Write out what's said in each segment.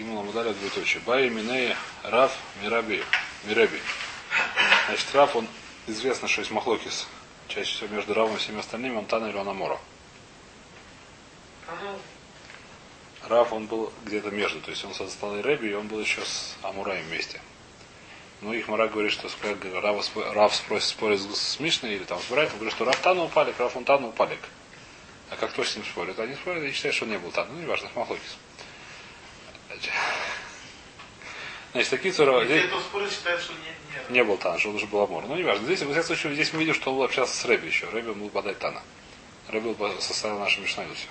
Гимула Мудаля двоеточие. Бай Минея Рав Мираби. Мираби. Значит, Рав, он известно, что есть Махлокис. Чаще всего между Равом и всеми остальными Амтана или Анамора. Рав, он был где-то между. То есть он создал и Рэби, и он был еще с Амураем вместе. Ну, их Мара говорит, что Рав, Рав спросит, спорит с Мишной или там с Брайфом, говорит, что Рав Тану упалик, Рав он Тану упалик. А как кто с ним спорит? Они спорят и считают, что он не был Тану. Ну, неважно, Махлокис. Значит, такие цура... Здесь... считает, что не, не... не был Тан, что он уже был Амор. Ну, неважно. Здесь, в всяком случае, здесь мы видим, что он общался с Рэби еще. Рэби был Бадай Тана. Рэби был составил нашу Мишнаю все.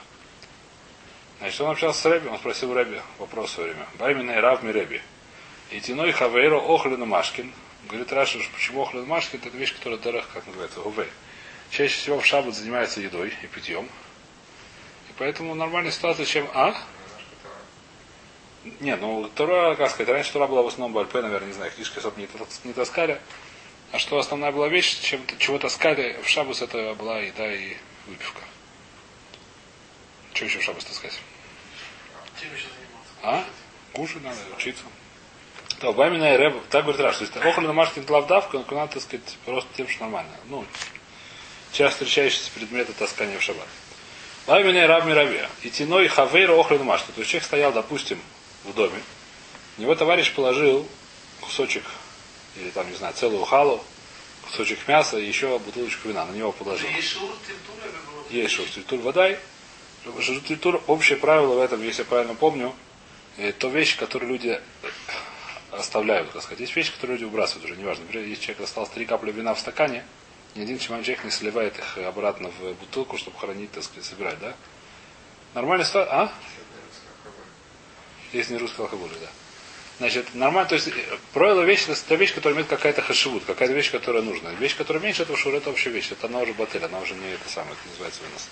Значит, он общался с Рэби, он спросил Рэби вопрос все время. Баймина и Рав ми Рэби. И Тиной Хавейро Охлин Машкин. Говорит Раша, почему Охлин Машкин, это вещь, которая дерах, как называется, гувей. Чаще всего в шаббат занимается едой и питьем. И поэтому нормальная ситуация, чем... А? Нет, ну Тора, как сказать, раньше Тора была в основном Бальпе, наверное, не знаю, книжки особо не, не таскали. А что основная была вещь, чем, чего таскали в Шабус, это была еда и выпивка. Что еще в Шабус таскать? Чем еще заниматься? А? Кушать надо, учиться. То, Бамина и Рэб, так говорит Раш, то есть охоль на машкин лавдавка, но надо, так сказать, просто тем, что нормально. Ну, часто встречающиеся предметы таскания в шаббат. Бамина и Раб Миравия. И тиной хавейра охлин машкин. То есть человек стоял, допустим, в доме. У него товарищ положил кусочек, или там, не знаю, целую халу, кусочек мяса и еще бутылочку вина. На него положил. Есть шур тильтур водай. Шур общее правило в этом, если я правильно помню, то вещь, которую люди оставляют, так сказать. Есть вещи, которые люди выбрасывают уже, неважно. Например, если человек осталось три капли вина в стакане, ни один человек не сливает их обратно в бутылку, чтобы хранить, так сказать, собирать, да? Нормальная ситуация, а? Если не русский алкоголь, да. Значит, нормально, то есть правило вещь, это та вещь, которая имеет какая-то хашивут, какая-то вещь, которая нужна. Вещь, которая меньше этого шура, это вообще вещь. Это она уже батель, она уже не это самое, это называется вынос.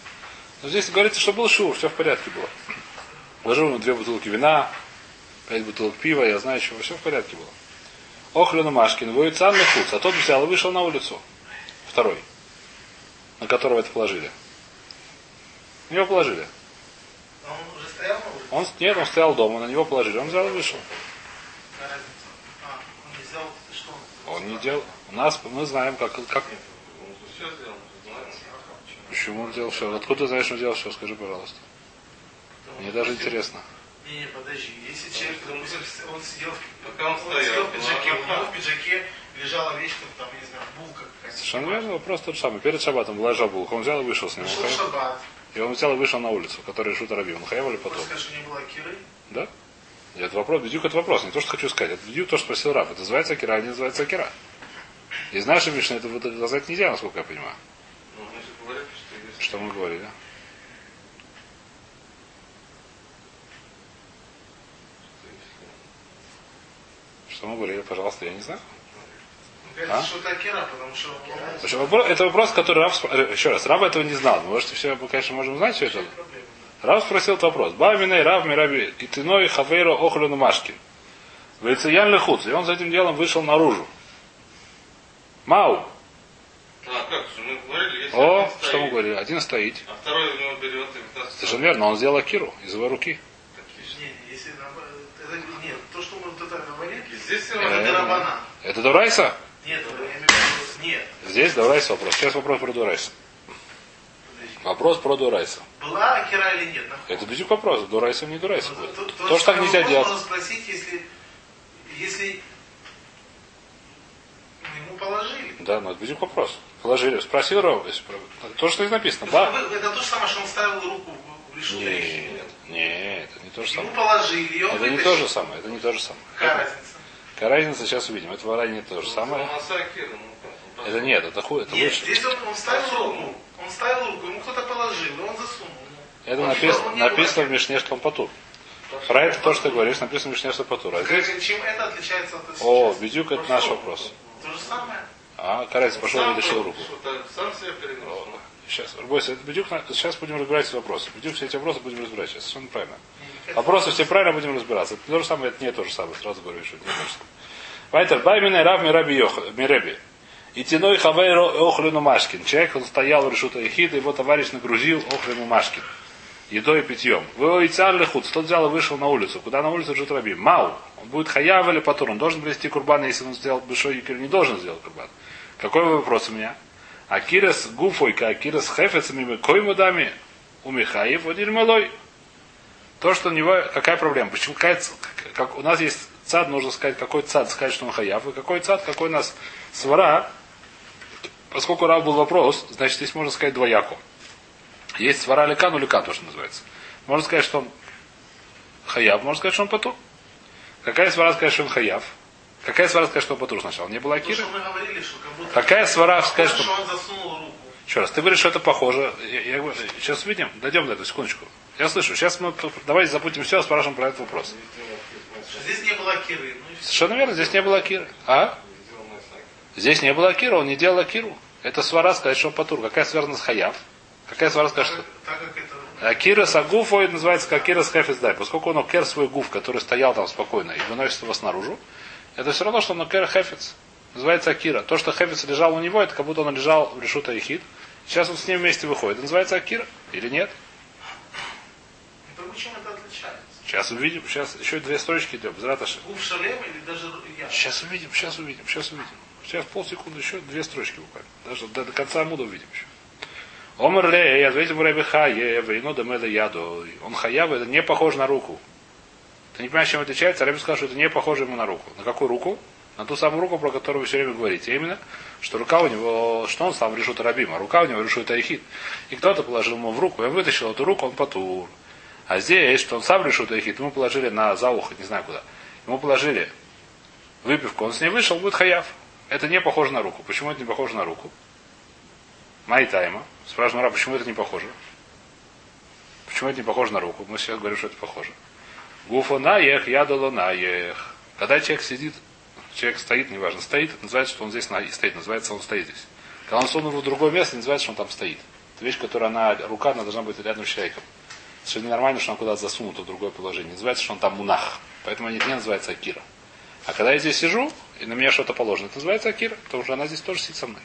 Но здесь говорится, что был шур, все в порядке было. Вложил ему две бутылки вина, пять бутылок пива, я знаю чего, все в порядке было. Охлюна Машкин, воицан мехуц, а тот взял и вышел на улицу. Второй, на которого это положили. Его положили. Он нет, он стоял дома, на него положили. Он взял и вышел. А, он не взял, что он? Он не делал. У нас, мы знаем, как, как... Все сделал, знаете. Почему он делал все? Откуда ты знаешь, что он делал все? Скажи, пожалуйста. Мне даже интересно. Не, не, подожди. Если человек, допустим, он сидел, Пока он он стоял, сидел в пиджаке, у него в пиджаке лежала вещь, как там, я не знаю, булка какая-то. Совершенно верно, вопрос тот самый. Перед шабатом была жабулка, он взял и вышел с ним. Шел шаббат. И он взял и вышел на улицу, который решил Раби. Он хаявали потом. Можно сказать, что не было киры? Да? Это вопрос, бедюк это вопрос, не то, что хочу сказать. Это бедюк то, что спросил Раб. Это называется Акира, а не называется Акира. Из нашей Мишны это вот сказать нельзя, насколько я понимаю. Ну. Что мы говорили? Что мы говорили, пожалуйста, я не знаю. А? это кира, потому что вопрос- Это вопрос, который Рав... э, Еще раз, Рав этого не знал. Мы, может, все, мы, конечно, можем знать все это. Рав спросил этот вопрос. Баминой Рав Мираби и тиной Хавейро Охлюну Машкин. Вейциян Лехуц. И он за этим делом вышел наружу. Мау. А, как же, мы говорили, если О, один что мы говорили? Один стоит. А второй у него берет и вытаскивает. Совершенно верно, он сделал Акиру из его руки. Если это нет, то, что мы вот это говорили, Здесь все Э, это. Это Дурайса? Нет, нет. Здесь Дурайса вопрос. Сейчас вопрос про Дурайса. Вопрос про Дурайса. Была Акира или нет? Нахуй. Это бедюк вопрос. Дурайса не Дурайса Ну, будет. то- то- То, что так нельзя делать. Можно спросить, если, если ему положили. Да, но это бедюк вопрос. Положили. Спросил Ров. если про- То, что здесь написано. Это, Ба. это то же самое, что он ставил руку в- решетку. Нет, нет, это не то же Ему самое. положили, и он Это не вытащил. то же самое, это не то же самое. Какая разница? Какая разница, сейчас увидим. Это в не то же самое. Ну, как, он Это нет, это хуй, это Нет, лучше. здесь он, он ставил руку. Он ставил руку, ему кто-то положил, и он засунул. Это Он написано, он в Мишне, что он потур. Про это то, что ты говоришь, написано в Мишне, что потур. А здесь, Как- Чем это отличается от о, бедюк, это наш вопрос. То же самое. А, Карец пошел и был, руку. Сам себя переносил. Сейчас, бедюк, сейчас будем разбирать эти вопросы. Бедюк, все эти вопросы будем разбирать сейчас. Совершенно правильно. Вопросы все правильно будем разбираться. Это то же самое, это не то же самое. Сразу говорю, что не то же самое. Вайтер, баймина рав мираби миреби. И тиной хавей охлюну машкин. Человек, он стоял в решута Ехида, его товарищ нагрузил охлюну машкин. едой и питьем. Вы ойцар лехуц, тот взял и вышел на улицу. Куда на улицу живет раби? Мау. Он будет хаяв или патур. Он должен привести курбан, если он сделал большой якир, не должен сделать курбан. Какой вопрос у меня? Акирас гуфойка, акирас хефец мимо коймудами у Михаев, один малой. То, что у него, какая проблема? Почему какая, как, у нас есть цад, нужно сказать, какой цад, сказать, что он хаяв, и какой цад, какой у нас свара. Поскольку рав был вопрос, значит, здесь можно сказать двояко. Есть свара ликан, у ликан тоже называется. Можно сказать, что он хаяв, можно сказать, что он патур. Какая свара сказать, что он хаяв? Какая свара сказать, что патур сначала? Не было акиры? будто... Какая свара сказать, что... Еще раз, ты говоришь, что это похоже. Я, я сейчас увидим, дойдем до этого, секундочку. Я слышу. Сейчас мы давайте забудем все, спрашиваем про этот вопрос. Здесь не было киры. Ну. Совершенно верно, здесь не было Акиры. А? Здесь не было Акира, он не делал Акиру. Это свара сказать, что патур. Какая связана с Хаяв? Какая свара скажет, что... Акира Сагуф, называется как Акира Схефис Дай. Поскольку он окер свой гуф, который стоял там спокойно и выносит его снаружи, это все равно, что он окер Хефец. Называется Акира. То, что Хефец лежал у него, это как будто он лежал в решута Ихид. Сейчас он с ним вместе выходит. Это называется Акира. Или нет? Чем это отличается? Сейчас увидим. Сейчас еще две строчки идем. Зраташи. Гуф шалем или даже я? Сейчас увидим, сейчас увидим, сейчас увидим. Сейчас полсекунды еще, две строчки буквально. Даже до, до конца Амуда увидим еще. Омар ле, я ответил Рэбе Хае, вейно дамеда яду. Он хаяв, это не похоже на руку. Ты не понимаешь, чем отличается? Рэбе сказал, что это не похоже ему на руку. На какую руку? На ту самую руку, про которую вы все время говорите. Именно, что рука у него, что он сам решит Рабим, а рука у него решит Айхид. И кто-то положил ему в руку, и он вытащил эту руку, он потур. А здесь, что он сам решит Айхид, ему положили на за ухо, не знаю куда. Ему положили выпивку, он с ней вышел, будет хаяв. Это не похоже на руку. Почему это не похоже на руку? Майтайма. Спрашиваем, Ра, почему это не похоже? Почему это не похоже на руку? Мы сейчас говорим, что это похоже. Гуфа наех, ядало наех. Когда человек сидит, человек стоит, неважно, стоит, это называется, что он здесь стоит, называется, он стоит здесь. Когда он сунул в другое место, называется, что он там стоит. Это вещь, которая она, рука, она должна быть рядом с человеком. Совершенно нормально, что он куда-то засунута в другое положение. Называется, что он там мунах. Поэтому это не называется акира. А когда я здесь сижу, и на меня что-то положено, это называется акира, потому что она здесь тоже сидит со мной.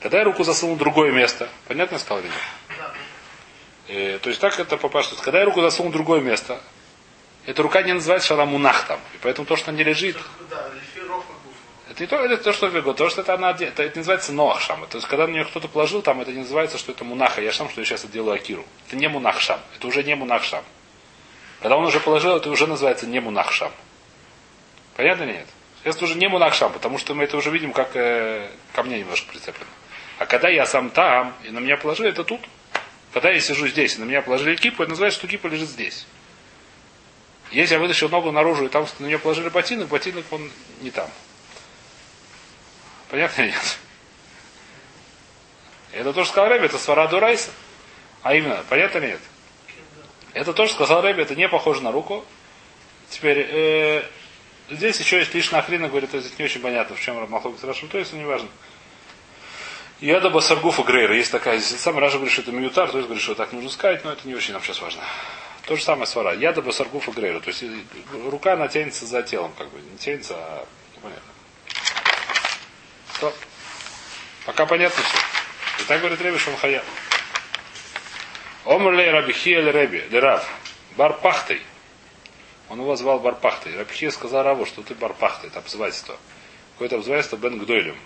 Когда я руку засунул в другое место, понятно я сказал или нет? Да. Э, то есть так это попасть. Когда я руку засунул в другое место, эта рука не называется, что она мунах там. И поэтому то, что она не лежит, это не то, это то, что вего, то, что это она, это, это называется ноах шам. То есть, когда на нее кто-то положил, там это не называется, что это мунаха я шам, что я сейчас это делаю акиру. Это не мунах шам. Это уже не мунах шам. Когда он уже положил, это уже называется не мунах шам. Понятно или нет? Это уже не мунах шам, потому что мы это уже видим, как э, ко мне немножко прицеплено. А когда я сам там, и на меня положили, это тут. Когда я сижу здесь, и на меня положили кипу, это называется, что кипа лежит здесь. Если я вытащил ногу наружу, и там на нее положили ботинок, ботинок он не там. Понятно или нет? Это то, что сказал Рэбби, это свара Дурайса. А именно, понятно или нет? Это то, что сказал Рэбби, это не похоже на руку. Теперь, э, здесь еще есть лишь нахрена, говорит, то это не очень понятно, в чем Рамахлок Рашим, то есть не важно. Яда Басаргуфа Грейра, есть такая, здесь сам Раша говорит, что это миютар, то есть говорит, что так нужно сказать, но это не очень нам сейчас важно. То же самое свара. Яда Басаргуфа Грейра, то есть рука, она тянется за телом, как бы, не тянется, а непонятно. Стоп. Пока понятно все. И так говорит Реби Шумхая. Омрлей Рабихи или Реби, Лерав, Барпахтой. Он его звал Барпахтой. Рабихи сказал Раву, что ты Барпахтой, это обзывательство. Какое-то обзывательство Бен Гдойлем.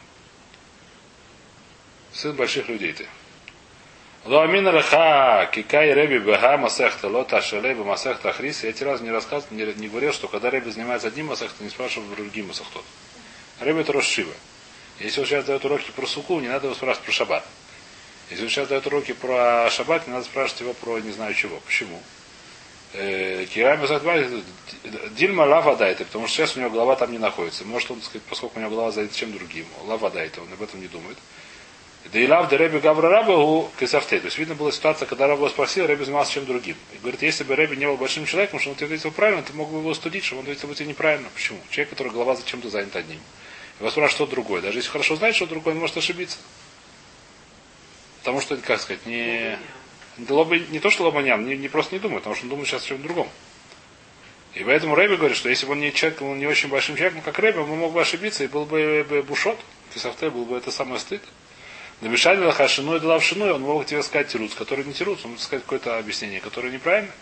Сын больших людей ты. Лоамин Раха, Кикай Реби Бега Масехта, Лота Шелей Масехта Ахрис. Я эти раз не рассказывал, не, не говорил, что когда Реби занимается одним Масехта, не спрашивал другим Масехтот. Реби это Рошшива. Если он сейчас дает уроки про суку, не надо его спрашивать про шаббат. Если он сейчас дает уроки про шаббат, не надо спрашивать его про не знаю чего. Почему? Э, Кирами Дильма лава дайте, потому что сейчас у него голова там не находится. Может он, сказать, поскольку у него голова занята чем другим. Лава дайте, он об этом не думает. Да и лав Реби Гавра Раба у Кесафте. То есть видно была ситуация, когда Раба спросил, Реби занимался чем другим. И говорит, если бы Реби не был большим человеком, что он тебе ответил правильно, ты мог бы его студить, что он ответил тебе неправильно. Почему? Человек, который голова зачем-то занят одним. И вас спрашивают, что другое. Даже если хорошо знает, что другое, он может ошибиться. Потому что, как сказать, не, лоба- не то, что лобанян, не, не просто не думает, потому что он думает сейчас о чем другом. И поэтому Рэби говорит, что если бы он не человек, он не очень большим человеком, как Рэби, он мог бы ошибиться, и был бы, бы бушот, фисафте был бы это самое стыд. Намешали лахашину и лавшину, и он мог тебе сказать тируц, который не тируц, он мог сказать какое-то объяснение, которое неправильно.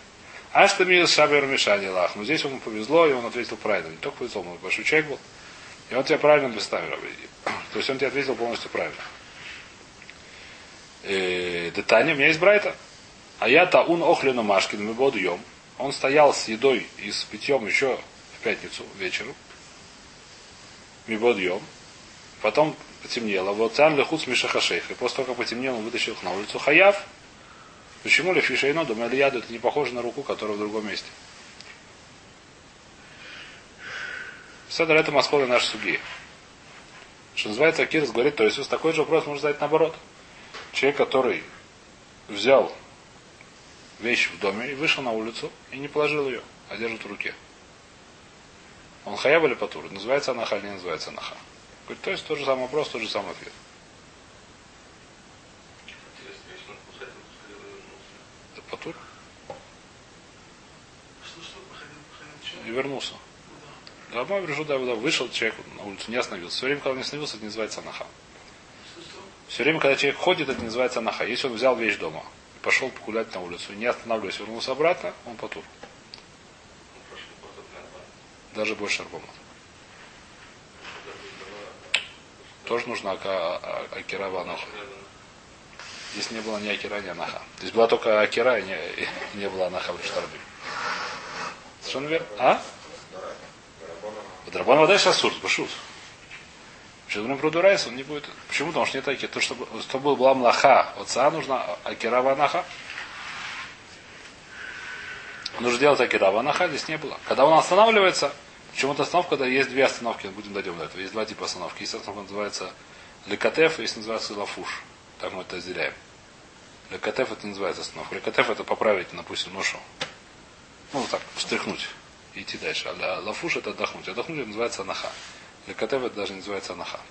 А что мне шабер мешали лах. Но здесь ему повезло, и он ответил правильно. Не только повезло, он большой человек был. И он тебе правильно представил. То есть он тебе ответил полностью правильно. Э, Детание, у меня есть Брайта. А я таун охлину машкин, мы воду ем. Он стоял с едой и с питьем еще в пятницу вечером. Мибод ем. Потом потемнело. Вот там лехуц мишахашейх. И после того, как потемнело, он вытащил их на улицу. Хаяв. Почему ли фишейно, думаю, яду это не похоже на руку, которая в другом месте. Седер это Москва наш суги. Что называется, Акирс говорит, то есть такой же вопрос можно задать наоборот. Человек, который взял вещь в доме и вышел на улицу и не положил ее, а держит в руке. Он хаяб или патур? Называется анаха или не называется анаха? Говорит, то есть тот же самый вопрос, тот же самый ответ. Патур? И вернулся. Да, мой решил, да, да, вышел человек на улицу, не остановился. Все время, когда он не остановился, это не называется анаха. Все время, когда человек ходит, это не называется анаха. Если он взял вещь дома, и пошел погулять на улицу, не останавливаясь, вернулся обратно, он патур. Он прошел просто прям по- Даже больше арбома. даже было- Тоже а- акира в анаха. рядом. Здесь не было ни акира, ни анаха. Здесь была только акира, и не, и не было анаха в Штарби. Совершенно верно. А? Драбан вода шасур, башут. Сейчас говорим про Дурайс, он не будет. Почему? Потому что нет аки. То, что, что была была млаха, отца нужна акира ванаха. Нужно делать акира ванаха, здесь не было. Когда он останавливается, почему-то остановка, когда есть две остановки, будем дойдем до этого. Есть два типа остановки. Есть остановка, называется лекатеф, есть называется лафуш. Так мы это разделяем. Лекатеф это называется остановка. Лекатеф это поправить, допустим, ношу. Ну, вот так, встряхнуть и идти дальше. А лафуш это отдохнуть. Отдохнуть это называется анаха. Лекатеф это даже не называется анаха.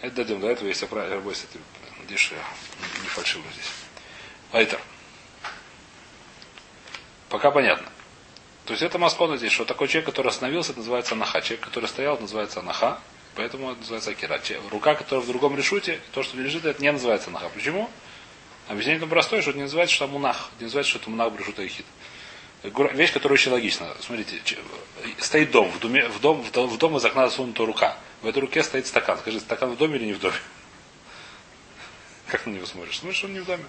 Это дойдем. До этого есть оправить. Бойся, ты надеюсь, я не фальшивлю здесь. Айтер. Пока понятно. То есть это маскона здесь, что такой человек, который остановился, это называется анаха. Человек, который стоял, называется анаха. Поэтому это называется акира. Рука, которая в другом решуте, то, что лежит, это не называется анаха. Почему? Объяснение там простое, что это не называется, что это мунах. Не называется, что это мунах брешута и хит. Вещь, которая очень логична. Смотрите, стоит дом, в, доме, в, дом, в, дом, в дом из окна засунута рука. В этой руке стоит стакан. Скажи, стакан в доме или не в доме? Как на него смотришь? Смотришь, он не в доме.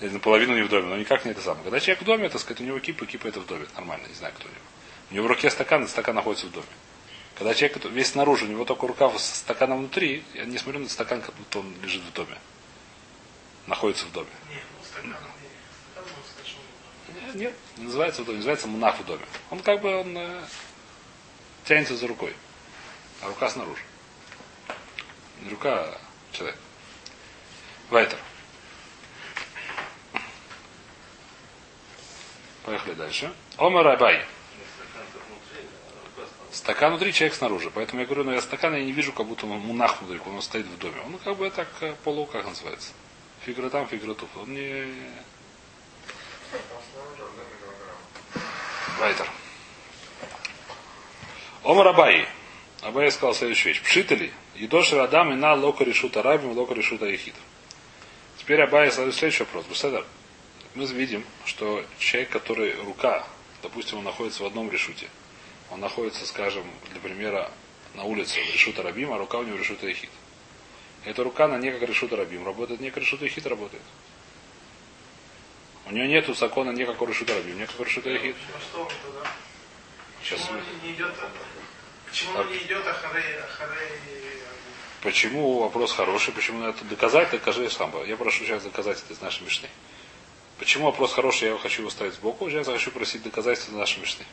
Или наполовину не в доме, но никак не это самое. Когда человек в доме, так сказать, у него кипа, кипа это в доме. Нормально, не знаю, кто у него. У него в руке стакан, и стакан находится в доме. Когда человек весь снаружи, у него только рука с стаканом внутри, я не смотрю на стакан, как будто он лежит в доме. Находится в доме. Не, ну. Нет, Нет, не называется в доме, называется монах в доме. Он как бы он э, тянется за рукой, а рука снаружи. Не рука, а человек. Вайтер. Поехали дальше. Омар Абай. Стакан внутри, человек снаружи. Поэтому я говорю, ну я стакан я не вижу, как будто он мунах внутри, он стоит в доме. Он как бы так э, полу, как называется. Фигура там, фигура тут. Он не... Вайтер. Омар Абай. Абай сказал следующую вещь. Пшитали. Едоши Адам и на лока решута рабим, лока решута ехид. Теперь Абай задает следующий вопрос. Беседа. Мы видим, что человек, который рука, допустим, он находится в одном решуте. Он находится, скажем, для примера, на улице решута рабим, а рука у него решута ехид. Эта рука на не как решута рабим работает, не как решута ехид работает. У нее нету закона не как у решута рабим, не как у решута. Ну что он тогда? Сейчас Почему мы- не идет? Почему А- он не идет Ахарей, Ахарей, Почему вопрос хороший, почему надо это доказать, докажи сам. Я прошу сейчас доказать это из нашей мишны. Почему вопрос хороший, я хочу его ставить сбоку, сейчас я хочу просить доказательства нашей мишны.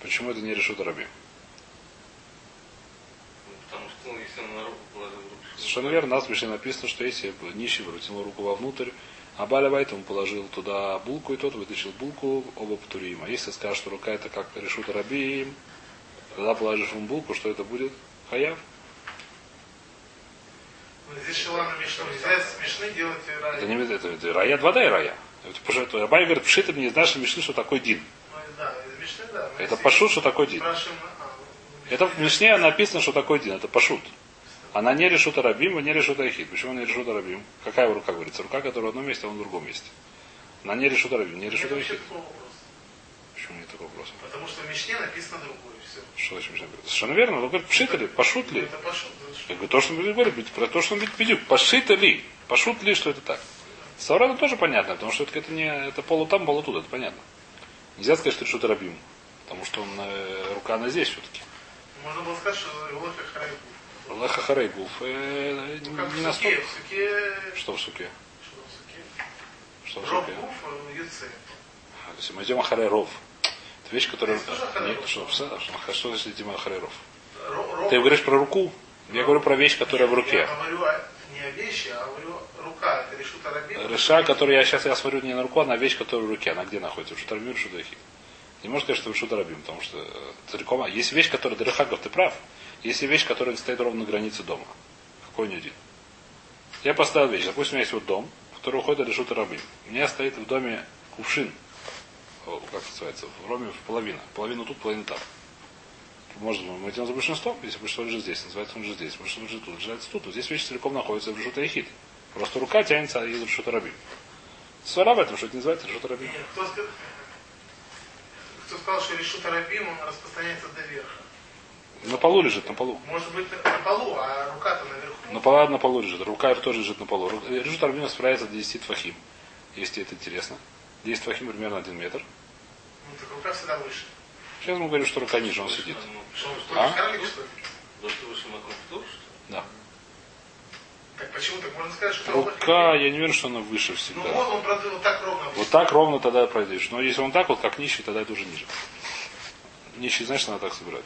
Почему это не решут раби? Ну, Потому что, ну, если он на руку положил руку. Совершенно верно, нас в Мишне написано, что если нищий вытянул руку вовнутрь, а Балявайт он положил туда булку, и тот вытащил булку, оба птурима. Если скажешь, что рука это как решут рабиим, когда положишь ему булку, что это будет? Хаяв? Ну, Здесь шелана Мишну. Нельзя с Мишны делать Это рай. не это, это рая, это вода и рая. Это, это Рабай говорит, пшит это не нашей мишны, что такое дин. Ну, да, да. Это пашут, что такое дин. а, ну, Это в Мишне написано, что такое дин. Это пашут. Она не решут арабим, не решут айхид. Почему она не решут арабим? Какая рука говорится? Рука, которая в одном месте, а он в другом месте. Она не решут арабим, не Это вообще айхид. Почему нет такого вопроса? Потому что в Мишне написано другое. Все. Что значит Мишна Берет? Совершенно верно. Он говорит, пшит ли, пошут ли? Это пошел. Я говорю, то, что мы говорили, про то, что он говорит, бедюк, пошито ли? Пошут ли, что это так? Саурана тоже понятно, потому что это, это не это полу там, полу тут, это понятно. Нельзя сказать, что это что-то рабим. Потому что он, э, рука она здесь все-таки. Можно было сказать, что его лоха харайбу. Леха Харейгулф э, Ну, как не в суке, настолько. в суке... Что в суке? Что в суке? Что в суке? гуф, а юце. А, То есть мы идем Ахарейров. Это вещь, которая... Нет, что, что, что, Ахарейров? Ро- роб- Ты говоришь про руку? Я говорю про вещь, которая в Я руке. говорю о- не о вещи, а говорю рука. Это решут арабим. Реша, которую я сейчас я смотрю не на руку, а на вещь, которая в руке. Она где находится? Или в Шудахи? Не можешь сказать, что в Шутарабим, потому что э, целиком... Есть вещь, которая... Дарахагов, ты прав. Есть вещь, которая стоит ровно на границе дома. Какой не один. Я поставил вещь. Допустим, у меня есть вот дом, который уходит от Шутарабим. У меня стоит в доме кувшин. О, Как называется? В доме в половина. Половину тут, половину там. Может, мы идем за большинством, если большинство лежит здесь, называется он лежит здесь, большинство лежит тут, лежит тут. Вот здесь вещь целиком находится в решута Ехид. Просто рука тянется из решута Рабим. Свара в этом, что это называется решута Рабим. Нет, Кто, кто сказал, что решут арабим, он распространяется до верха. На полу лежит, на полу. Может быть на полу, а рука-то наверху. На полу, на полу лежит. Рука тоже лежит на полу. Решута Рабим справляется до 10 твахим. Если это интересно. 10 твахим примерно 1 метр. Ну так рука всегда выше. Сейчас мы говорим, что рука ниже, он сидит. Что, А? выше ли? Да. Так почему так можно сказать, что Рука, я не уверен, что она выше Ну всегда. вот он продвинул вот так ровно. Вот так ровно тогда пройдешь. Но если он так вот, как нищий, тогда это уже ниже. Нищий, знаешь, она так собирает.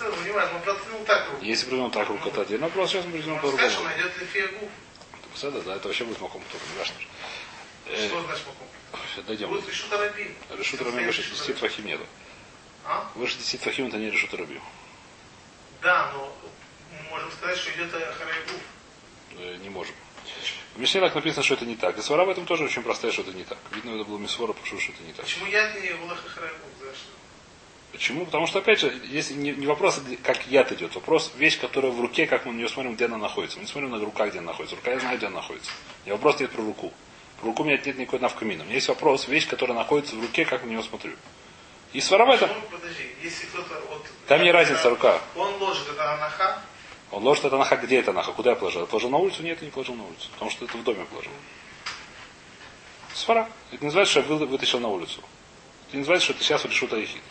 Важно, он продвинул так. Если придумал так рука, то отдельно. Вопрос, сейчас мы придумаем Можно сказать, что по-другому. найдет лифия гуф. Да, да, это вообще будет маком тур, не важно. Э, Что значит? Сейчас дойдем. Будет решут арабим. Решут Рабим выше 10 твахим нету. А? Выше 10 твахим это не решут Рабим. Да, но мы можем сказать, что идет харайгуф. Э, Не можем. В Мишне так написано, что это не так. И свара в этом тоже очень простая, что это не так. Видно, это было Мисвора, потому что это не так. Почему я не Валаха харайгуф? Знаешь? Почему? Потому что, опять же, если не, не вопрос, как яд идет, вопрос, вещь, которая в руке, как мы на нее смотрим, где она находится. Мы не смотрим на рука, где она находится. Рука я знаю, где она находится. И вопрос нет про руку. Про руку у меня нет никакой навкамина. У меня есть вопрос, вещь, которая находится в руке, как на нее смотрю. И свара в этом. Почему? Подожди, если кто-то... Вот, Там не разница, рука. Он ложит это анаха, Он ложит это наха, где это наха? Куда я положил? Я положил на улицу? Нет, я не положил на улицу. Потому что это в доме положил. Свара. Это не называется, что я вы- вытащил на улицу. Это не называется, что это сейчас решу таихид.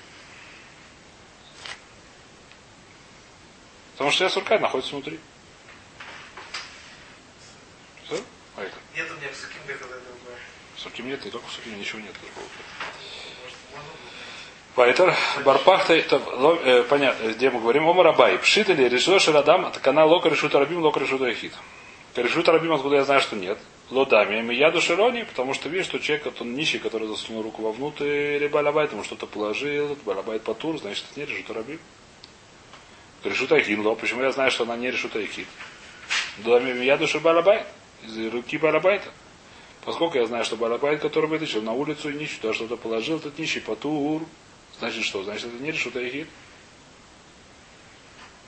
Потому что сейчас рука находится внутри. Все? Поехали. Нет у меня в суким где-то другое. В Суким нет, не только в Сукиме, ничего нет. другого. Вайтер, Барпахта, это, э, понятно, где мы говорим, Омар Абай, пшит или решил Шарадам, так она лока решут Арабим, лока решут Ахид. Решут Арабим, откуда я знаю, что нет. Лодами, я яду Широни, потому что видишь, что человек, вот он нищий, который засунул руку вовнутрь, или Балабайт, ему что-то положил, Балабайт Патур, значит, это не решут Арабим. Решут Ахид, но почему я знаю, что она не решут Ахид? Лодами, я яду Балабайт, из руки Балабайта. Поскольку я знаю, что Балабайт, который вытащил на улицу и нищий, туда что-то положил, этот нищий Патур, Значит что? Значит, это не решут Айхид.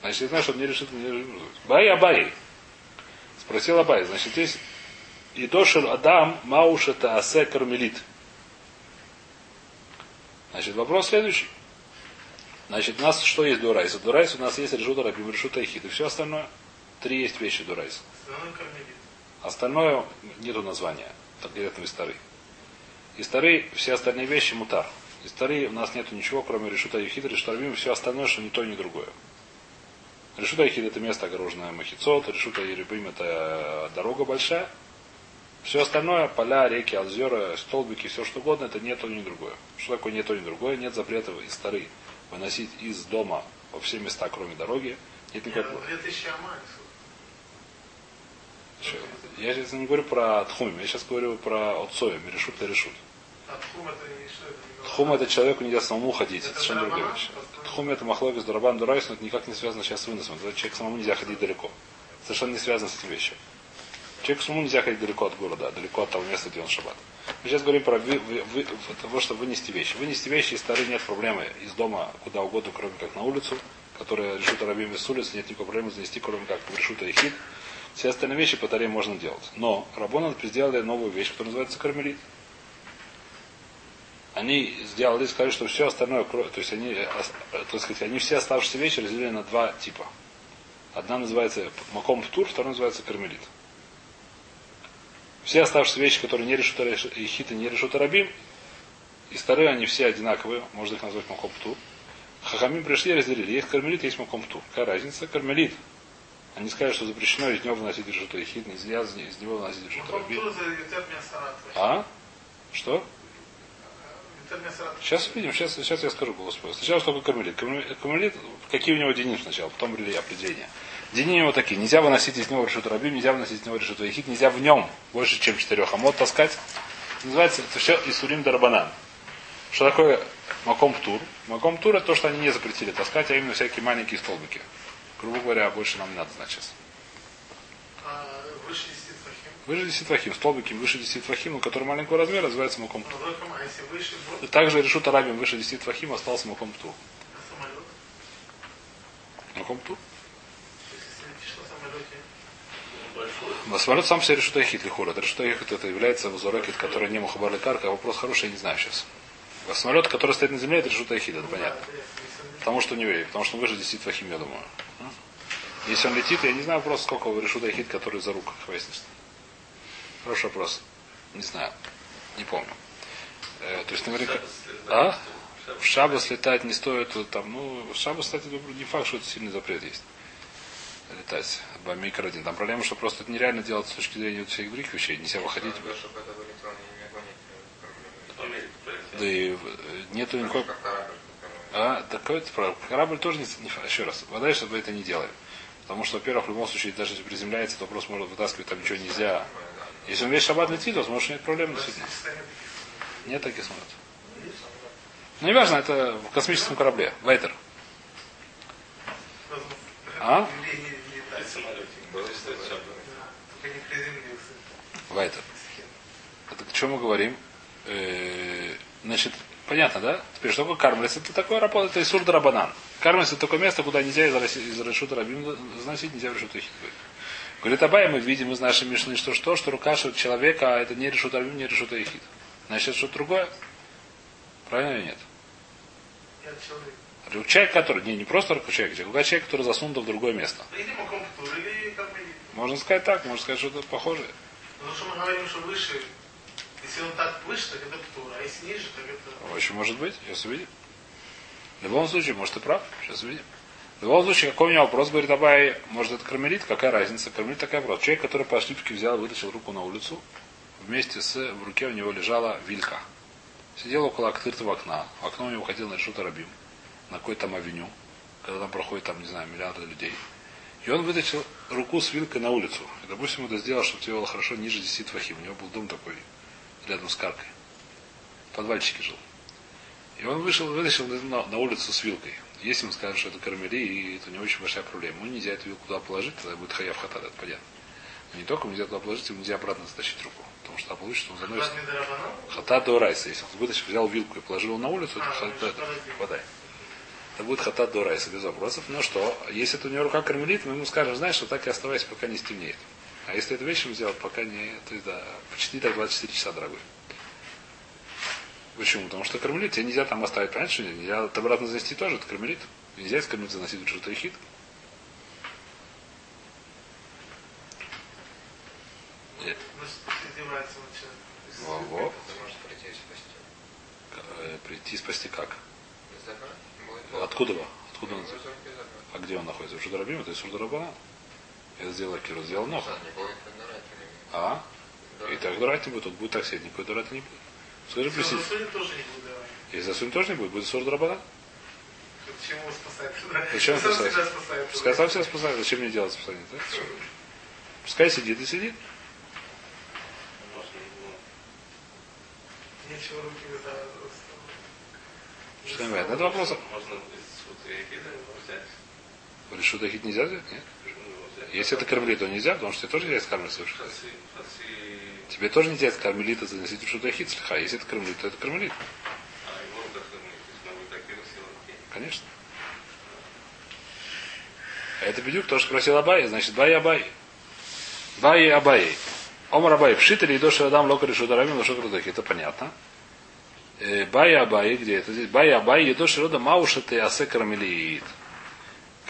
Значит, я знаю, что он не решит, не решит. Бай Абай. Спросил Абай. Значит, здесь Идошер Адам Мауш это Асе Кармелит. Значит, вопрос следующий. Значит, у нас что есть Дурайс? Дурайс у нас есть решут Рабим, решут Айхид. И все остальное. Три есть вещи Дурайс. Основной кармелит. Остальное нету названия. Говорят на Истары. Истары, все остальные вещи мутар. Истары у нас нету ничего, кроме решута Юхида, решута Рабим, все остальное, что ни то, ни другое. Решута Юхид это место огороженное махицот, решута Еребим это дорога большая. Все остальное, поля, реки, озера, столбики, все что угодно, это не то, ни другое. Что такое не то, ни другое? Нет запретов из стары выносить из дома во все места, кроме дороги. Нет никакого. 2000 амаль. Я сейчас не говорю про Тхум, я сейчас говорю про отцоем, решут и решут. А תחום это не תחום это человеку нельзя самому ходить, это совершенно другая вещь. תחום это מחלוקת דרבנן דאורייתא, но это никак не связано сейчас с выносом. Это человек самому нельзя ходить далеко. Совершенно не связано с этим вещью. Человеку самому нельзя ходить далеко от города, далеко от того места, где он шаббат. Мы сейчас говорим про вы- вы- вы- того, что вынести вещи. Вынести вещи из Торы нет проблемы из дома куда угодно, кроме как на улицу, которые רשות הרבים с улицы, нет никакой проблемы занести, кроме как רשות היחיד. Все остальные вещи по Торе можно делать. Но רבנן сделали новую вещь, которая называется כרמלית. Они сделали, сказали, что все остальное, то есть они, э, так сказать, они все оставшиеся вещи разделили на два типа. Одна называется маком тур, вторая называется кармелит. Все оставшиеся вещи, которые не решут Ихита, не решут Рабим, и старые они все одинаковые, можно их назвать маком тур. Хахамим пришли и разделили. Есть кармелит, есть маком тур. Какая разница? Кармелит. Они сказали, что запрещено из него выносить решету Ихит, нельзя из него выносить решету Рабим. А? Что? Сейчас увидим, сейчас, сейчас я скажу голос Сначала что такое кармелит. Кармелит, какие у него деним сначала, потом определения. Дени у него такие. Нельзя выносить из него решету рабим, нельзя выносить из него решету ехид, нельзя в нем больше, чем четырех амод таскать. Называется это все Исурим Дарбанан. Что такое Маком Тур? Маком Тур это то, что они не запретили таскать, а именно всякие маленькие столбики. Грубо говоря, больше нам не надо знать сейчас. А выше 10 Выше 10 твахим. Столбики выше 10 твахим, у которого маленького размера, называется маком пту. А если выше, вот, Также решут арабим выше 10 твахим остался маком пту. а самолет? Маком пту. Но самолет сам себе решут ахит лихура. Это решут ахит это является вузорекет, который не мухабар карка. Вопрос хороший, я не знаю сейчас. А самолет, который стоит на земле, это решут ахит, это понятно. Потому что не еврей, потому что он выше 10 твахим, я думаю. Если он летит, я не знаю просто, сколько его решут ахит, который за руку хвастится. Хороший вопрос. Не знаю. Не помню. Э, то есть наверняка... А? В шабас летать не стоит, вот там, ну, в шабас, кстати, не факт, что это сильный запрет есть. Летать. Бамикр один. Там проблема, что просто это нереально делать с точки зрения вот всех других вещей. Нельзя выходить. Чтобы это В Америке Да и э, нету никакой... Как. А, такой. Корабль тоже не, еще раз. Вода, чтобы это не делали. Потому что, во-первых, в любом случае, даже если приземляется, то просто может вытаскивать, там ничего нельзя. Если он весь шаббат летит, то, может, нет проблем, действительно. Нет таких самолетов. Ну, не важно, это в космическом корабле. Вейтер. А? Вайтер. Это к чему мы говорим? Э, значит, понятно, да? Теперь, что такое кармелес? Это такое работа, это Исур Дарабанан. Кармелес это такое место, куда нельзя из, из Решута Рабим заносить, нельзя в Решута Хитбы. Говорит Абай, мы видим из нашей Мишны, что что, что рука человека, а это не Решута Рабим, не Решута Ихид. Значит, это что-то другое? Правильно или нет? Я человек. Который, не, не просто рука человека, а человек, который засунут в другое место. Кармелит. Можно сказать так, можно сказать что-то похожее. Потому что мы говорим, что выше, если он так выше, так это птур, а если ниже, так это... Очень может быть, сейчас увидим. В любом случае, может и прав, сейчас увидим. В любом случае, какой у меня вопрос, говорит Абай, может это кармелит, какая разница? Кармелит такая вопрос. Человек, который по ошибке взял, вытащил руку на улицу, вместе с, в руке у него лежала вилька. Сидел около открытого окна, окно у него ходил на решута Рабим, на какой-то там авеню, когда там проходит, там, не знаю, миллиарды людей. И он вытащил руку с вилкой на улицу. И, допустим, это сделал, чтобы тебе было хорошо ниже 10 твахим. У него был дом такой, рядом с каркой. В подвальчике жил. И он вышел, вытащил на, на улицу с вилкой. Если ему скажут, что это кармели, и это не очень большая проблема. Ему нельзя эту вилку туда положить, тогда будет хаяв хатад, это понятно. Но не только нельзя туда положить, ему нельзя обратно затащить руку. Потому что получится, он заносит. Хата до райса. Если он вытащил, взял вилку и положил на улицу, это А, это, подожди. водай. Это будет хата до райса, без вопросов. Но что, если это у него рука кармелит, мы ему скажем, знаешь, что так и оставайся, пока не стемнеет. А если это вечером сделать, пока не, то есть, да, почти так 24 часа, дорогой. Почему? Потому что кармелит, тебе нельзя там оставить, понятно, что нельзя это обратно занести тоже, это кармелит. Нельзя из кармелит заносить в что-то хит. Нет. Во-во. Прийти и спасти. Э, Прийти спасти как? Откуда вы? Откуда он? А где он находится? В Шударабим, это из Шударабана. Это сделал Акиру, сделал Ноха. А? И так дурать не будет, тут будет таксид, никакой дурать не будет. Скажи, давать. Если засунь тоже не будет, будет Шударабана. Почему его спасает? Зачем Сам себя спасает. Пускай сам себя спасает, зачем мне делать спасание? так? Пускай сидит и сидит. Можно, ну, Нечего руки вызывать. Что не понятно? Это вопрос. Можно из. Решут ахит нельзя взять? Нет? Если это кармели, то нельзя, потому что тебе тоже нельзя скармливать свой шут. Фаци, фаци, Тебе тоже нельзя кармелита заносить в шутахит слегка. Если это кармелит, то это кармелит. Конечно. А это бедюк, то, что спросил Абай, значит, Бай Абай. Бай Абай. Омар Абай, пшит или доши адам лока решу дарами лошо крутахи. Это понятно. Э, Бай Абай, где это здесь? Бай Абай, едоши рода мауша ты асе кармелиит.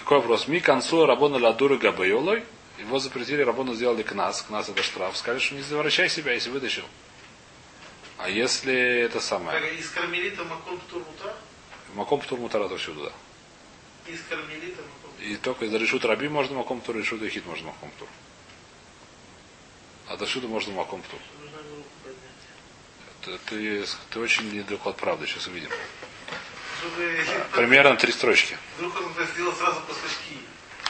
Какой вопрос? Ми концу рабона ладуры габайолой. Его запретили, рабону сделали кнас. Кнас это штраф. Сказали, что не возвращай себя, если вытащил. А если это самое? Так, из кармелита маком птур мутар? Маком птур мутара всюду, да. Из кармелита маком И только из решут раби можно маком тур, решут хит можно маком тур. А до сюда можно маком тур. Ты, ты, ты очень недалеко от правды, сейчас увидим. Чтобы Примерно три строчки. вдруг он это сделал сразу после шки.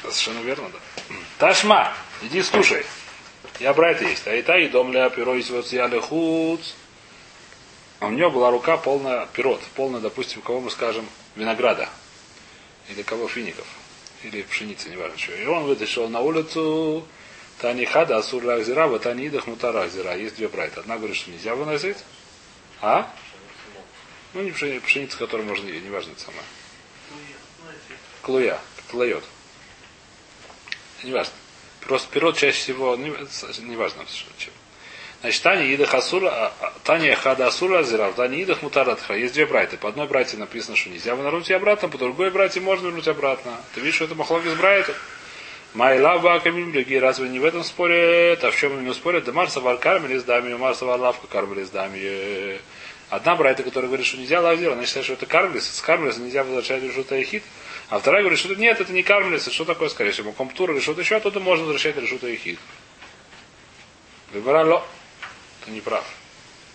Совершенно верно, да. Ташма, иди слушай. Я брать есть. А та и дом ля перо из вот хуц. А у него была рука полная пирот, полная, допустим, кого мы скажем, винограда. Или кого фиников. Или пшеницы, неважно что. И он вытащил на улицу Тани хада асур лахзира, тани идах мута лахзира. Есть две брайта. Одна говорит, что нельзя выносить. А? Ну, не пшеница, пшеница которую можно есть, неважно это самое. Ну, Клуя, клоет. Неважно. Просто пирот чаще всего, не, неважно совершенно чем. Значит, Таня Идах Асура, а, Таня Хада Асура Азирав, Таня Идах Мутаратха. Есть две братья. По одной братье написано, что нельзя вернуть обратно, по другой братье можно вернуть обратно. Ты видишь, что это махлоки с братьев? Майла Бакамим, другие разве не в этом спорят? А в чем именно спорят? Да Марса Вар Кармели с дами, Марса Вар Лавка Кармели с дами. Одна братья, которая говорит, что нельзя лавзир, она считает, что это кармелис. С кармелиса нельзя возвращать решут Айхит. А вторая говорит, что нет, это не кармелис, это что такое, скорее всего, комптура или что-то еще, оттуда можно возвращать решут Айхит. Выбирало. Ты не прав.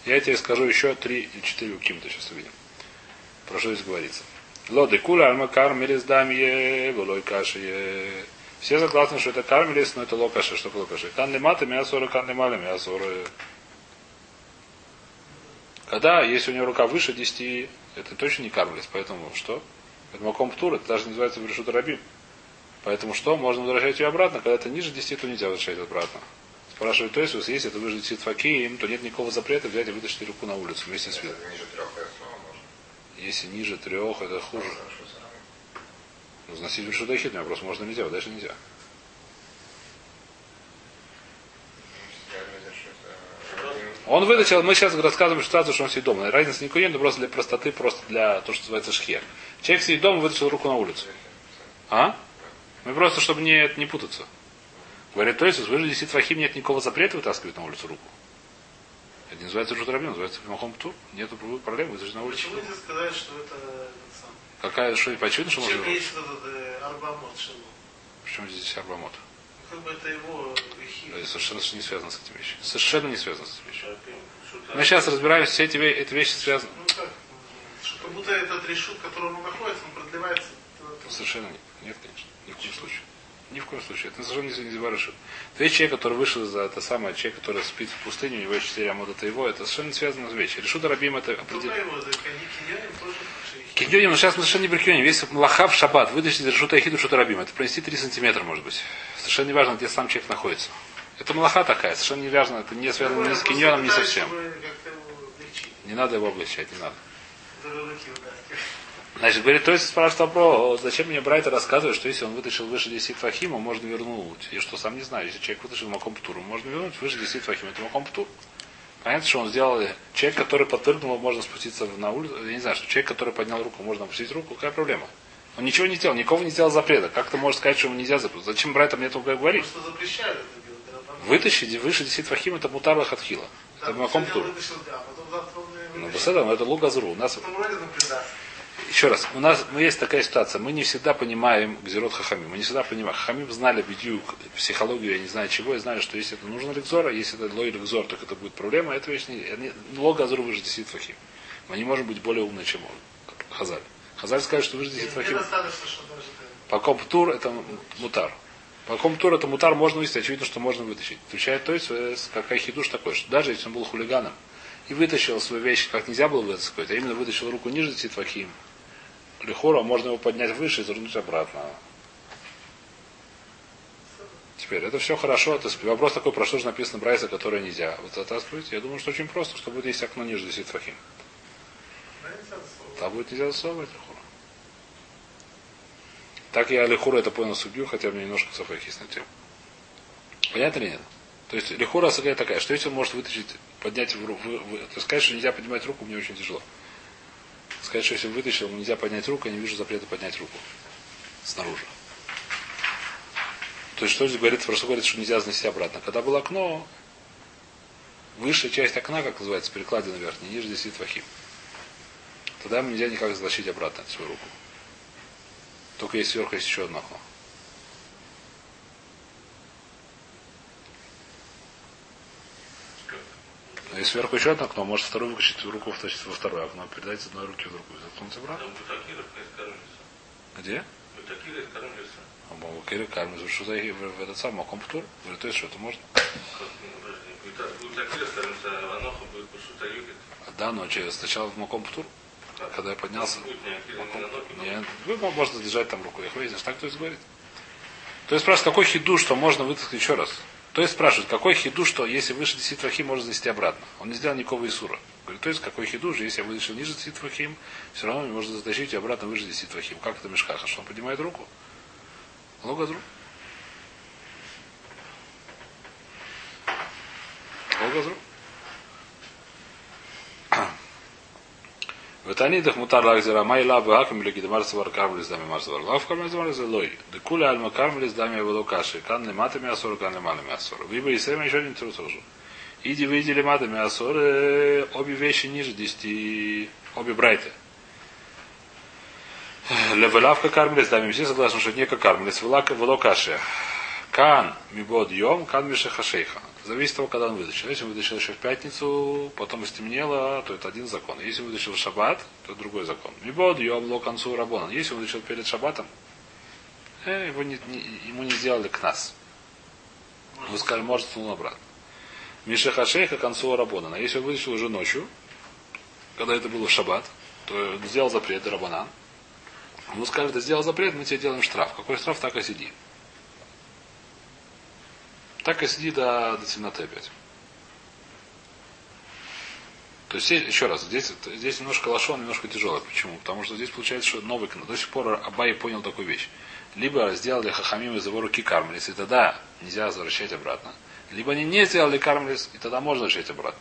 Я тебе скажу еще три или четыре ким-то сейчас увидим. Про что здесь говорится. Лоды куля альма кармелис дамье, волой каши. Все согласны, что это кармелис, но это локаши. Что такое локаши? Кан лимата мясора, кан лималя мясора. Когда, если у него рука выше 10, это точно не кармелис. Поэтому что? Это маком птур, это даже называется в решут рабим. Поэтому что? Можно возвращать ее обратно. Когда это ниже 10, то нельзя возвращать обратно. Спрашивает, то есть, если это выше 10 факиим, то нет никакого запрета взять и вытащить руку на улицу вместе с видом. Если ниже трех, это хуже. Ну, Заносить меня вопрос, можно нельзя, дальше нельзя. Я говорю, что это, э, Он вытащил, мы сейчас рассказываем ситуацию, что он сидит дома. Разницы никакой нет, но просто для простоты, просто для того, что называется шхер. Человек сидит дома, вытащил руку на улицу. А? Мы просто, чтобы не, не путаться. Говорит, то есть, выше 10 фахим нет никакого запрета вытаскивать на улицу руку. Это не называется жутрабин, называется махом тур. Нет проблем, вытащить на улицу. Почему нельзя сказать, что это? Какая, что, очевидно, что можно э. Почему здесь арбамот? Как бы это его. Это совершенно не связано с этим вещью. Совершенно не связано с этим вещью. Что-то- Мы сейчас разбираемся, все эти, эти вещи связаны. Ну как? Как будто этот решут, в котором он находится, он продлевается. Совершенно нет. Нет, конечно. Ни в коем случае. Ни в коем случае. Это совершенно не, барышит. То есть человек, который вышел за это самое, человек, который спит в пустыне, у него есть четыре амода его, это совершенно не связано с вещью. Решут Рабим это это тоже шейх. Киньоним, но сейчас мы совершенно не при киньоне. Весь лахав шаббат, из решута Ахиду что Рабим. Это пронести 3 сантиметра, может быть. Совершенно не важно, где сам человек находится. Это малаха такая, совершенно не важно, это не связано ни с киньоном, ни совсем. Не надо его облегчать, не надо. Значит, говорит, то есть спрашивает вопрос, зачем мне Брайта рассказывает, что если он вытащил выше 10 фахима, можно вернуть. И что сам не знаю, если человек вытащил маком птуру, можно вернуть выше 10 фахима, это маком птур. Понятно, что он сделал, человек, который подпрыгнул, можно спуститься на улицу, я не знаю, что человек, который поднял руку, можно опустить руку, какая проблема? Он ничего не сделал, никого не сделал запрета. Как ты можешь сказать, что ему нельзя запретить? Зачем Брайта мне только говорить? Вытащить выше 10 фахим, это мутарла хатхила. Да, Это маком сегодня птур. да, он Ну, это лугазру. У нас. Еще раз, у нас мы есть такая ситуация, мы не всегда понимаем Гзерот Хахамим, мы не всегда понимаем. Хахамим знали бедюк, психологию, я не знаю чего, и знали, что если это нужно Ликзора, если это лой Ликзор, так это будет проблема, это вещь не... они- Лог Азур выше 10 Фахим. Мы не можем быть более умны, чем он. Хазаль. Хазаль скажет, что 10 Мне Фахим. По комптур это мутар. По комптур это мутар можно вытащить, очевидно, что можно вытащить. Отвечает то есть, какая хидуш такой, что даже если он был хулиганом и вытащил свою вещь, как нельзя было вытащить, а именно вытащил руку ниже 10 фахим, лихора, можно его поднять выше и вернуть обратно. Теперь, это все хорошо. То есть, вопрос такой, про что же написано Брайса, которое нельзя. Вот затаскивать, я думаю, что очень просто, что будет есть окно ниже 10 фахим. Там будет нельзя засовывать лихора. Так я Лихура это понял судью, хотя меня немножко есть на тему. Понятно или нет? То есть Лихура такая, что если он может вытащить, поднять в, руку, то есть сказать, что нельзя поднимать руку, мне очень тяжело. Сказать, что если вытащил, ему нельзя поднять руку, я не вижу запрета поднять руку снаружи. То есть что здесь говорит, просто говорит, что нельзя занести обратно. Когда было окно, высшая часть окна, как называется, перекладина верхняя, ниже здесь вахим. Тогда ему нельзя никак затащить обратно свою руку. Только если сверху есть еще одно окно. Но если сверху еще одно окно, может вторую выкачать руку втащить во второе окно, передать с одной руки в другую. Засунуть обратно. Где? А Бабакири Кармис, что за в, этот самый компьютер? Говорит, то есть что это можно? А. Да, но че, сначала в Макомптур, когда я поднялся. Нет, вы можете держать там руку. Я так то есть говорит. То есть спрашивает, какой хиду, что можно вытащить еще раз. То есть спрашивает, какой хиду, что если выше 10 вахим, можно занести обратно. Он не сделал никакого Исура. Говорит, то есть какой хиду, что если я вытащил ниже 10 вахим, все равно можно затащить и обратно выше 10 вахим. Как это мешкаха, что он поднимает руку? В Танидах мутар лакзира май лабы акам или гидамар савар кармелис дами мар савар лав кармелис дами зелой. Декуля альма кармелис дами вело каши. Кан не матами асор, кан не малами асор. Виба и сема еще один трусожу. Иди вы идели матами асор, обе вещи ниже 10, обе брайты. Левелавка кармелис дами все согласны, что не как кармелис, вело каши. Кан мибод йом, кан миша хашейха. Зависит от того, когда он вытащил. Если он вытащил еще в пятницу, потом стемнело, то это один закон. Если он вытащил в шаббат, то другой закон. Мибод йом ло концу рабона. Если он вытащил перед шаббатом, э, его не, не, ему не сделали к нас. Вы сказали, может, сунул обратно. Мишеха шейха концу рабона. Если он вытащил уже ночью, когда это было в шаббат, то сделал запрет рабанан. Ему скажут, да сделал запрет, мы тебе делаем штраф. Какой штраф, так и сиди. Так и сиди до, до темноты опять. То есть, еще раз, здесь, здесь немножко лошон, немножко тяжелый. Почему? Потому что здесь получается, что новый кн- До сих пор Абай понял такую вещь. Либо сделали хахамим из его руки кармелис, и тогда нельзя возвращать обратно. Либо они не сделали кармелис, и тогда можно возвращать обратно.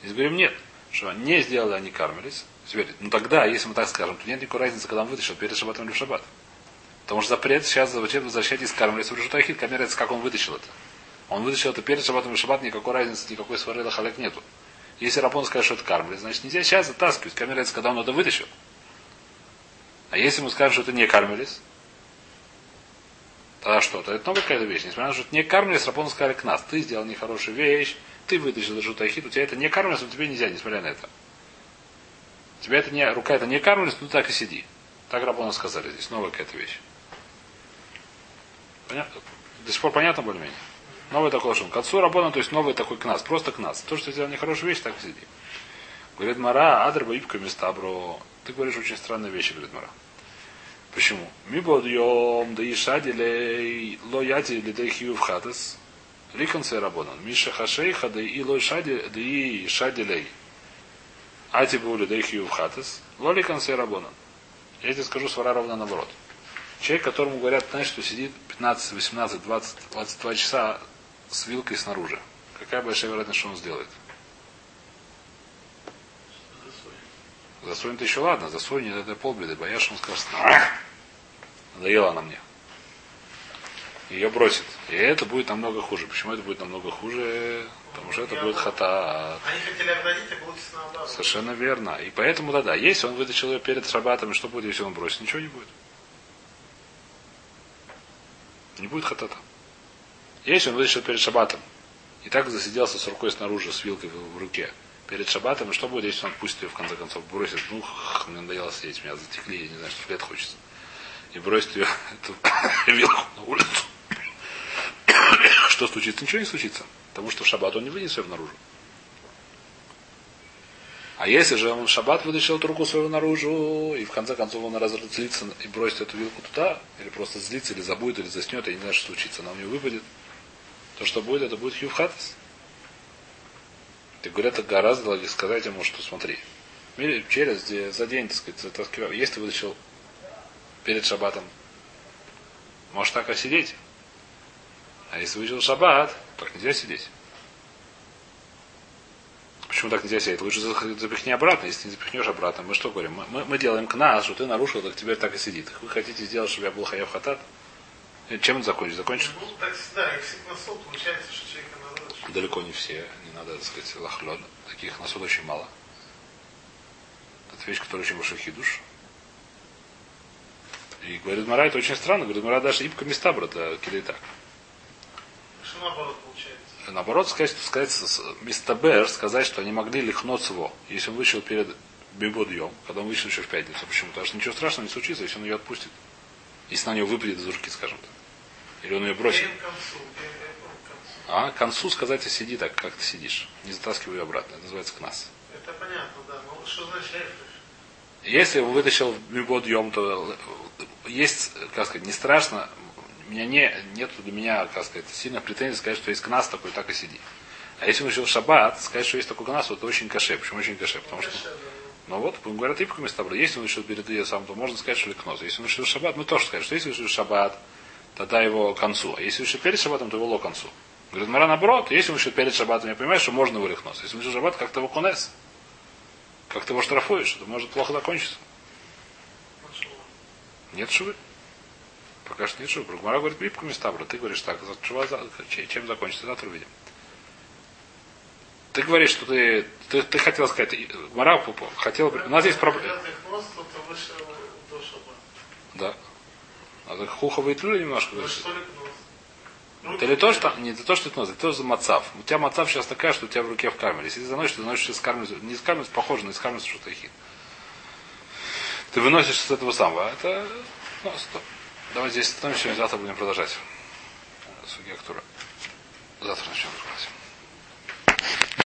Здесь говорим нет, что не сделали они кармелис. Теперь, ну тогда, если мы так скажем, то нет никакой разницы, когда он вытащил, перед шаббатом или в шаббат. Потому что запрет сейчас запрет возвращать из кармелис в решутахит, камерается, как он вытащил это. Он вытащил это перед шаббатом и шаббат, никакой разницы, никакой сварыла халек нету. Если Рапон скажет, что это кармелис, значит нельзя сейчас затаскивать, камерается, когда он это вытащил. А если мы скажем, что это не кармелис, тогда что? То это новая какая-то вещь. Несмотря на то, что это не кармелис, Рапон сказали к нас. Ты сделал нехорошую вещь, ты вытащил даже тахит, у тебя это не кармелис, но тебе нельзя, несмотря на это. У тебя это не, рука это не кармелис, ну так и сиди. Так Рапона сказали здесь. Новая какая-то вещь. Понятно? До сих пор понятно более-менее? Новый такой шум. К отцу Рабона, то есть новый такой кнас. Просто кнас. То, что сделал нехорошую вещь, так сиди. Говорит Мара, адрба ипка места, бро. Ты говоришь очень странные вещи, говорит Мара. Почему? Ми бодьем, да и шадилей, ло яти ли да хию в хатас. Ликон се рабонан. Миша хашейха, да и ло шади, да и шадилей. Ати були да хию в хатас. Ло ликон се рабонан. Я тебе скажу свара ровно наоборот. Человек, которому говорят, знаешь, что сидит 15, 18, 20, 22 часа с вилкой снаружи. Какая большая вероятность, что он сделает? Засунет еще ладно, засунет это полбеды. Боясь, что он скажет, «Ах, надоела она мне. Ее бросит. И это будет намного хуже. Почему это будет намного хуже? Потому что это будет хата. Они хотели оградить, а получится наоборот. Совершенно верно. И поэтому, да, да, если он вытащил ее перед шабатом, что будет, если он бросит? Ничего не будет. Не будет хатата. Если он вытащил перед шабатом, и так засиделся с рукой снаружи, с вилкой в, руке, перед шабатом, и что будет, если он пустит ее, в конце концов, бросит, ну, х, мне надоело сидеть, меня затекли, я не знаю, что в лет хочется. И бросит ее, эту вилку на улицу. Что случится? Ничего не случится. Потому что в шаббат он не вынес ее наружу. А если же он в шаббат вытащил эту руку свою наружу, и в конце концов он разозлится и бросит эту вилку туда, или просто злится, или забудет, или заснет, я не знаю, что случится, она у него выпадет, то что будет, это будет хьюхатас. Ты говорят, это гораздо логичнее сказать ему, что смотри, через за день, так сказать, если ты вытащил перед шаббатом Можешь так и сидеть. А если выучил шаббат, так нельзя сидеть. Почему так нельзя сидеть? Лучше за- запихни обратно. Если не запихнешь обратно, мы что говорим? Мы- Мы, мы делаем к нас, что ты нарушил, так теперь так и сидит. Вы хотите сделать, чтобы я был хаяв хатат? Чем это закончится? Закончится Ну, так всегда, если на суд получается, что человека надо... далеко не все. Не надо, так сказать, лахлёд. Таких на суд очень мало. Это вещь, которая очень большой хидуш. И говорит Мара, это очень странно. Говорит Мара, даже ипка места, брат, так. Что наоборот получается? Наоборот, сказать, сказать с- Мистабер, сказать, что они могли лихнуть его, если он вышел перед Бибодьем, когда он вышел еще в пятницу. Почему? Потому что ничего страшного не случится, если он ее отпустит. Если на нее выпадет из руки, скажем так. Или он ее бросит. К. А к концу сказать, а сиди так, как ты сидишь. Не затаскивай ее обратно. Это называется кнас. Это понятно, да. Но что значит? Если его вытащил в Мибодьем, то есть, как сказать, не страшно. У меня не, нет для меня, как сказать, сильных претензий сказать, что есть кнас такой, так и сиди. А если он в шаббат, сказать, что есть такой кнас, вот это очень каше. Почему очень каше? Потому что Ну вот, говорят, ипками с тобой. Если он решил перед сам, то можно сказать, что ликнос. Если он решил шаббат, мы тоже скажем, что если решил шаббат, тогда его концу. А если решил перед шаббатом, то его ло концу. Говорит, Мара наоборот, если он решил перед шаббатом, я понимаю, что можно его ликнос. Если он решил шаббат, как ты его конес. Как ты его штрафуешь, это может плохо закончиться. Нет швы. Пока что нет швы. Гмара говорит, ипками с тобой. Ты говоришь так, чем закончится, завтра увидим. Ты говоришь, что ты, ты, ты хотел сказать, и- Пупо, хотел, у нас есть проблема. Да. Надо хуха вытлюли немножко. Ну? Ну, Это не то, что, не это то, что это нос, это то, за мацав. У тебя мацав сейчас такая, что у тебя в руке в камере. Если ты заносишь, ты заносишь из камеры, не из камеры, похоже на из камеры что-то хит. Ты выносишь с этого самого. а Это, ну, стоп. Давай здесь остановимся, завтра будем продолжать. Судья. Завтра начнем разговаривать.